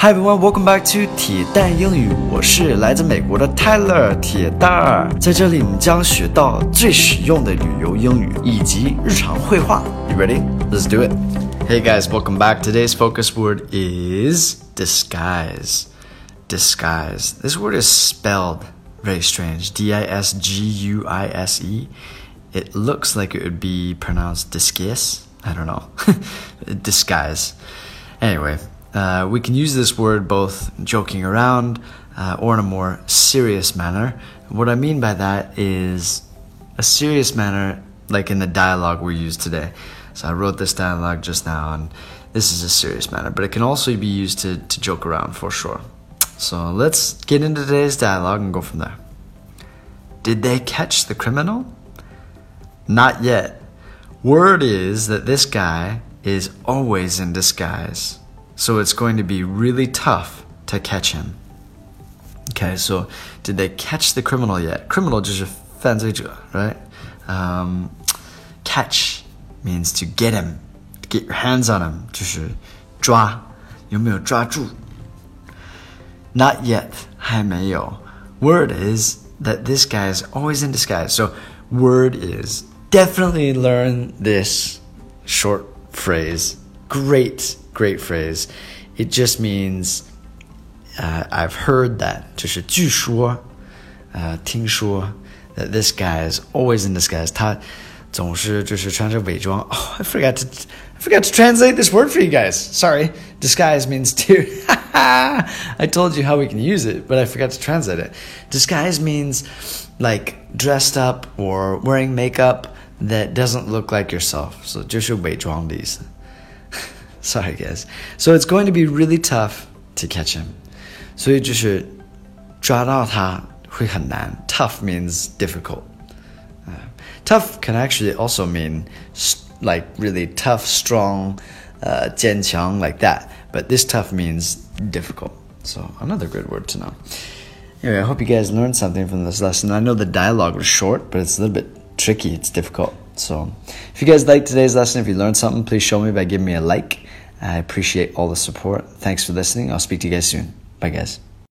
Hi everyone, welcome back to 铁蛋英语。我是来自美国的 Tyler 铁蛋儿，在这里你将学到最实用的旅游英语以及日常会话。You ready? Let's do it. Hey guys, welcome back. Today's focus word is disguise. Disguise. This word is spelled very strange. D-I-S-G-U-I-S-E. It looks like it would be pronounced disguise. I don't know. disguise. Anyway uh, we can use this word both joking around uh, or in a more serious manner. What I mean by that is a serious manner, like in the dialogue we use today. So I wrote this dialogue just now, and this is a serious manner, but it can also be used to, to joke around for sure. So let's get into today's dialogue and go from there. Did they catch the criminal? Not yet. Word is that this guy is always in disguise so it's going to be really tough to catch him. Okay, so did they catch the criminal yet? Criminal 就是犯罪者, right? Um, catch means to get him, to get your hands on him, 就是抓，有没有抓住? Not yet, 还没有. Word is that this guy is always in disguise. So word is definitely learn this short phrase. Great great phrase. It just means uh, I've heard that, 就是据说，呃，听说 that this guy is always in disguise. 他总是就是穿着伪装。Oh, I forgot to I forgot to translate this word for you guys. Sorry. Disguise means to. I told you how we can use it, but I forgot to translate it. Disguise means like dressed up or wearing makeup that doesn't look like yourself. So 就是伪装的意思。 Sorry, guys. So it's going to be really tough to catch him. 所以就是抓到他会很难. Tough means difficult. Uh, tough can actually also mean like really tough, strong, uh, 坚强, like that. But this tough means difficult. So another good word to know. Anyway, I hope you guys learned something from this lesson. I know the dialogue was short, but it's a little bit tricky. It's difficult. So if you guys liked today's lesson, if you learned something, please show me by giving me a like. I appreciate all the support. Thanks for listening. I'll speak to you guys soon. Bye, guys.